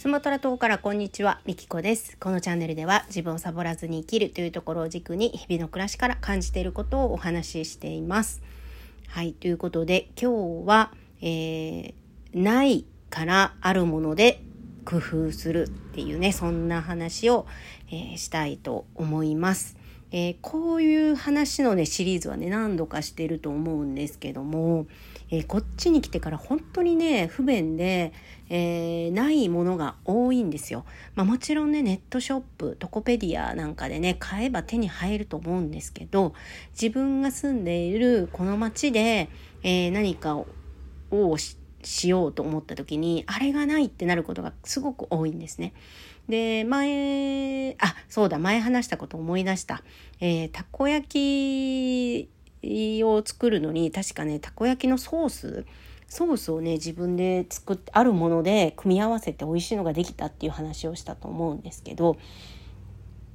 スマトラ島からこんにちは、みきこです。このチャンネルでは自分をサボらずに生きるというところを軸に日々の暮らしから感じていることをお話ししています。はい、ということで今日は、えー、ないからあるもので工夫するっていうね、そんな話を、えー、したいと思います。えー、こういう話のねシリーズはね何度かしてると思うんですけども、えー、こっちに来てから本当にね不便で、えー、ないものが多いんですよ。まあ、もちろんねネットショップトコペディアなんかでね買えば手に入ると思うんですけど自分が住んでいるこの町で、え何かをしようと思った時にあれがないってなることがすごく多いんですね。で、前、あ、そうだ、前話したこと思い出した。えー、たこ焼きを作るのに、確かね、たこ焼きのソース、ソースをね、自分で作って、あるもので組み合わせて美味しいのができたっていう話をしたと思うんですけど、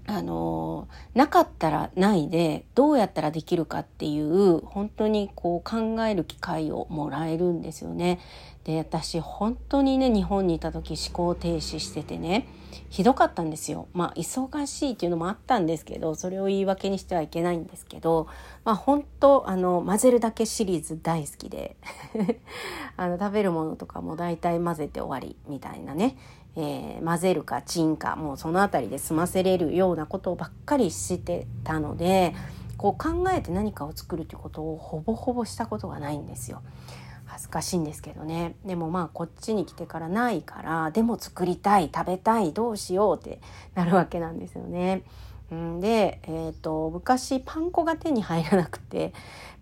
あのなかったらないでどうやったらできるかっていう本当にこう考える機会をもらえるんですよね。で私本当にね日本にいた時思考停止しててねひどかったんですよ。まあ忙しいっていうのもあったんですけどそれを言い訳にしてはいけないんですけどまあ本当あの混ぜるだけシリーズ大好きで あの食べるものとかも大体混ぜて終わりみたいなねえー、混ぜるかチンかもうその辺りで済ませれるようなことばっかりしてたのでこう考えて何かを作るということをほぼほぼしたことがないんですよ。恥ずかしいんですけどねでもまあこっちに来てからないからでも作りたい食べたいどうしようってなるわけなんですよね。んで、えーと、昔パン粉が手に入らなくて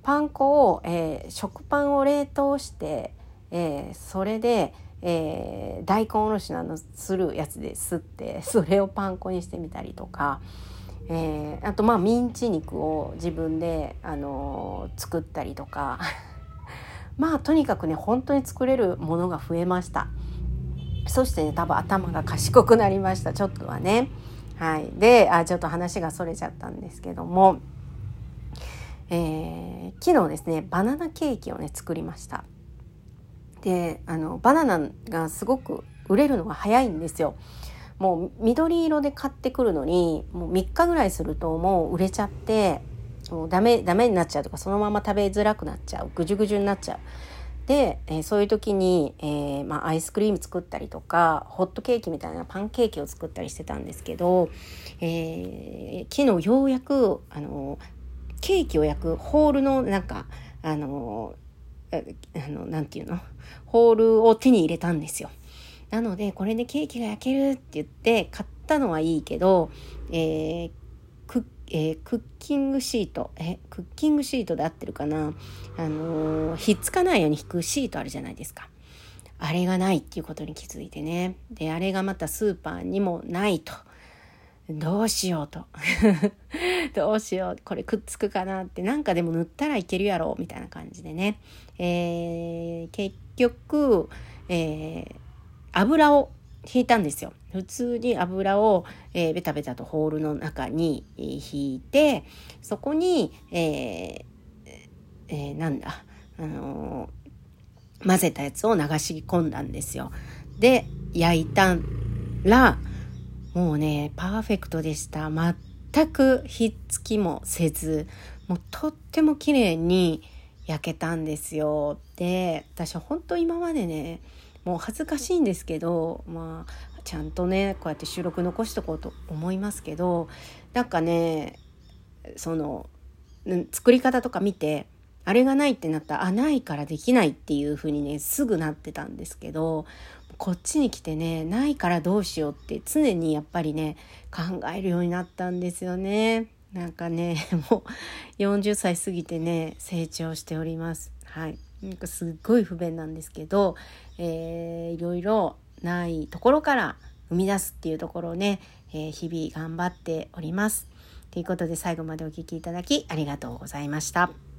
パン粉を、えー、食パンを冷凍して、えー、それでえー、大根おろしのあのするやつですって それをパン粉にしてみたりとか、えー、あとまあミンチ肉を自分で、あのー、作ったりとか。まあとにかくね本当に作れるものが増えました。そしてね多分頭が賢くなりました。ちょっとはね。はい。であちょっと話がそれちゃったんですけども。えー、昨日ですねバナナケーキをね作りました。であのバナナがすごく売れるのが早いんですよ。もう緑色で買ってくるのにもう3日ぐらいするともう売れちゃってもうダメダメになっちゃうとかそのまま食べづらくなっちゃうぐじゅぐじゅになっちゃう。で、えー、そういう時に、えーまあ、アイスクリーム作ったりとかホットケーキみたいなパンケーキを作ったりしてたんですけど、えー、昨日ようやくあのケーキを焼くホールのなんかあのあの、なんていうの？ホールを手に入れたんですよ。なので、これでケーキが焼けるって言って買ったのはいいけど、えー、クえー、クッキングシート、え、クッキングシートで合ってるかな？あのー、ひっつかないように引くシートあるじゃないですか。あれがないっていうことに気づいてね。で、あれがまたスーパーにもないと。どうしようと どうしようこれくっつくかなってなんかでも塗ったらいけるやろみたいな感じでね、えー、結局、えー、油を引いたんですよ普通に油を、えー、ベタベタとホールの中に引いてそこに、えーえー、なんだ、あのー、混ぜたやつを流し込んだんですよ。で焼いたらもうね、パーフェクトでした。全くひっつきもせず、もうとっても綺麗に焼けたんですよ。で、私本当今までね、もう恥ずかしいんですけど、まあ、ちゃんとね、こうやって収録残しとこうと思いますけど、なんかね、その、作り方とか見て、あれがないってなったら、あ、ないからできないっていう風にね、すぐなってたんですけど、こっちに来てねないからどうしようって常にやっぱりね考えるようになったんですよね。なんかね もう40歳過ぎてね成長しております。はい、なんかすっごい不便なんですけど、えー、いろいろないところから生み出すっていうところをね、えー、日々頑張っております。ということで最後までお聴きいただきありがとうございました。